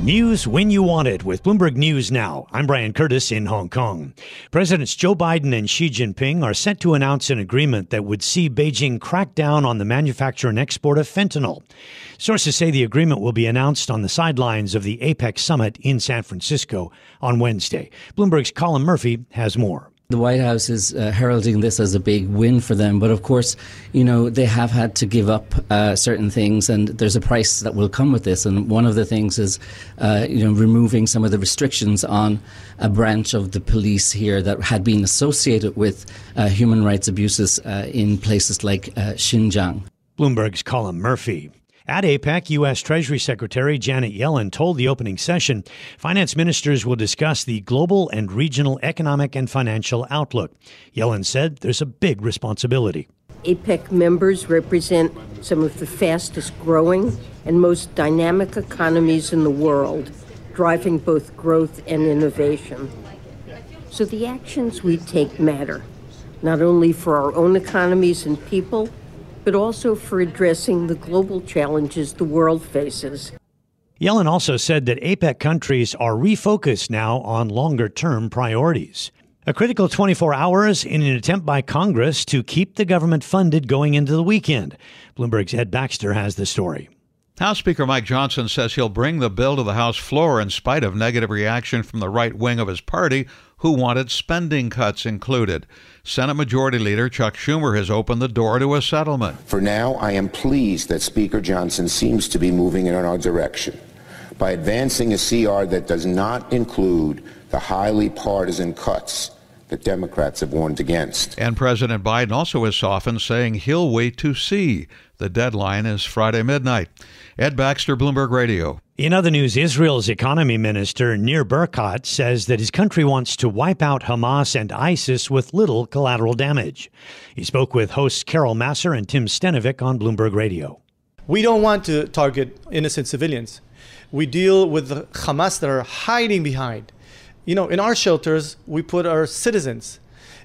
News when you want it with Bloomberg News Now. I'm Brian Curtis in Hong Kong. Presidents Joe Biden and Xi Jinping are set to announce an agreement that would see Beijing crack down on the manufacture and export of fentanyl. Sources say the agreement will be announced on the sidelines of the APEC summit in San Francisco on Wednesday. Bloomberg's Colin Murphy has more. The White House is uh, heralding this as a big win for them, but of course, you know, they have had to give up uh, certain things, and there's a price that will come with this. And one of the things is, uh, you know, removing some of the restrictions on a branch of the police here that had been associated with uh, human rights abuses uh, in places like uh, Xinjiang. Bloomberg's Colin Murphy. At APEC, U.S. Treasury Secretary Janet Yellen told the opening session finance ministers will discuss the global and regional economic and financial outlook. Yellen said there's a big responsibility. APEC members represent some of the fastest growing and most dynamic economies in the world, driving both growth and innovation. So the actions we take matter, not only for our own economies and people but also for addressing the global challenges the world faces. Yellen also said that APEC countries are refocused now on longer term priorities. A critical 24 hours in an attempt by Congress to keep the government funded going into the weekend. Bloomberg's Ed Baxter has the story. House Speaker Mike Johnson says he'll bring the bill to the House floor in spite of negative reaction from the right wing of his party, who wanted spending cuts included. Senate Majority Leader Chuck Schumer has opened the door to a settlement. For now, I am pleased that Speaker Johnson seems to be moving in our direction by advancing a CR that does not include the highly partisan cuts that Democrats have warned against. And President Biden also has softened, saying he'll wait to see. The deadline is Friday midnight. Ed Baxter, Bloomberg Radio. In other news, Israel's economy minister Nir Barkat says that his country wants to wipe out Hamas and ISIS with little collateral damage. He spoke with hosts Carol Massar and Tim Stenovec on Bloomberg Radio. We don't want to target innocent civilians. We deal with the Hamas that are hiding behind. You know, in our shelters, we put our citizens.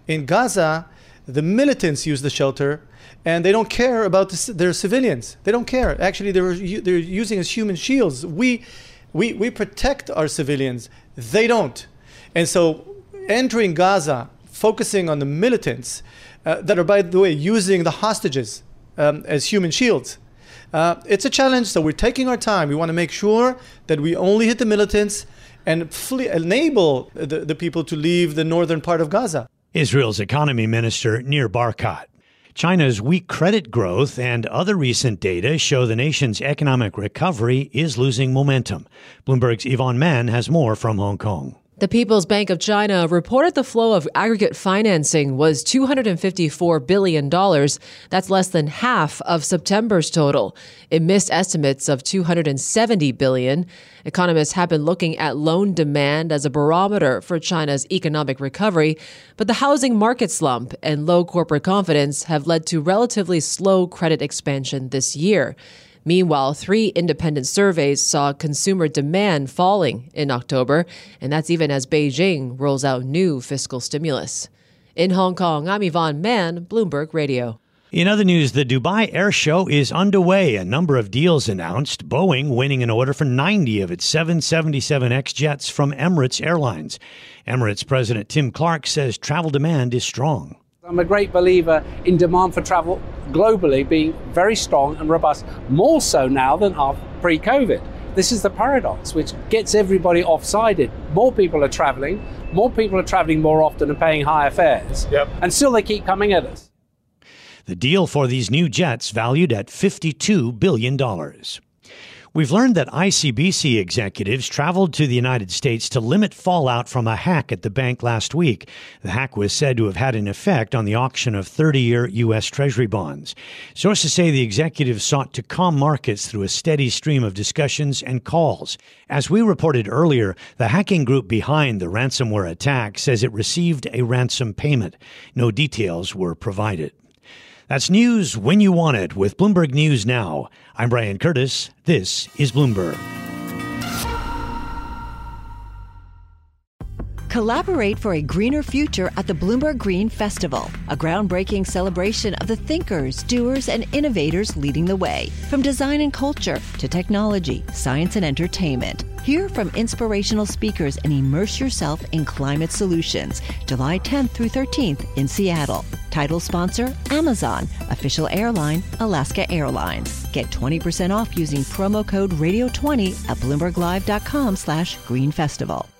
In Gaza, the militants use the shelter and they don't care about the, their civilians. They don't care. Actually, they're they're using as human shields. We we we protect our civilians. They don't. And so, entering Gaza, focusing on the militants uh, that are, by the way, using the hostages um, as human shields. Uh, it's a challenge, so we're taking our time. We want to make sure that we only hit the militants and flee, enable the, the people to leave the northern part of Gaza. Israel's economy minister Nir Barkat. China's weak credit growth and other recent data show the nation's economic recovery is losing momentum. Bloomberg's Yvonne Man has more from Hong Kong. The People's Bank of China reported the flow of aggregate financing was $254 billion. That's less than half of September's total. It missed estimates of 270 billion. Economists have been looking at loan demand as a barometer for China's economic recovery, but the housing market slump and low corporate confidence have led to relatively slow credit expansion this year. Meanwhile, three independent surveys saw consumer demand falling in October, and that's even as Beijing rolls out new fiscal stimulus. In Hong Kong, I'm Yvonne Man, Bloomberg Radio. In other news, the Dubai Air Show is underway. A number of deals announced. Boeing winning an order for 90 of its 777X jets from Emirates Airlines. Emirates President Tim Clark says travel demand is strong. I'm a great believer in demand for travel globally being very strong and robust, more so now than pre COVID. This is the paradox which gets everybody off-sided. More people are traveling, more people are traveling more often and paying higher fares, yep. and still they keep coming at us. The deal for these new jets valued at $52 billion. We've learned that ICBC executives traveled to the United States to limit fallout from a hack at the bank last week. The hack was said to have had an effect on the auction of 30 year U.S. Treasury bonds. Sources say the executives sought to calm markets through a steady stream of discussions and calls. As we reported earlier, the hacking group behind the ransomware attack says it received a ransom payment. No details were provided. That's news when you want it with Bloomberg News Now. I'm Brian Curtis. This is Bloomberg. Collaborate for a greener future at the Bloomberg Green Festival, a groundbreaking celebration of the thinkers, doers, and innovators leading the way, from design and culture to technology, science, and entertainment. Hear from inspirational speakers and immerse yourself in climate solutions. July 10th through 13th in Seattle. Title sponsor Amazon. Official airline Alaska Airlines. Get 20% off using promo code radio20 at bloomberglive.com slash green festival.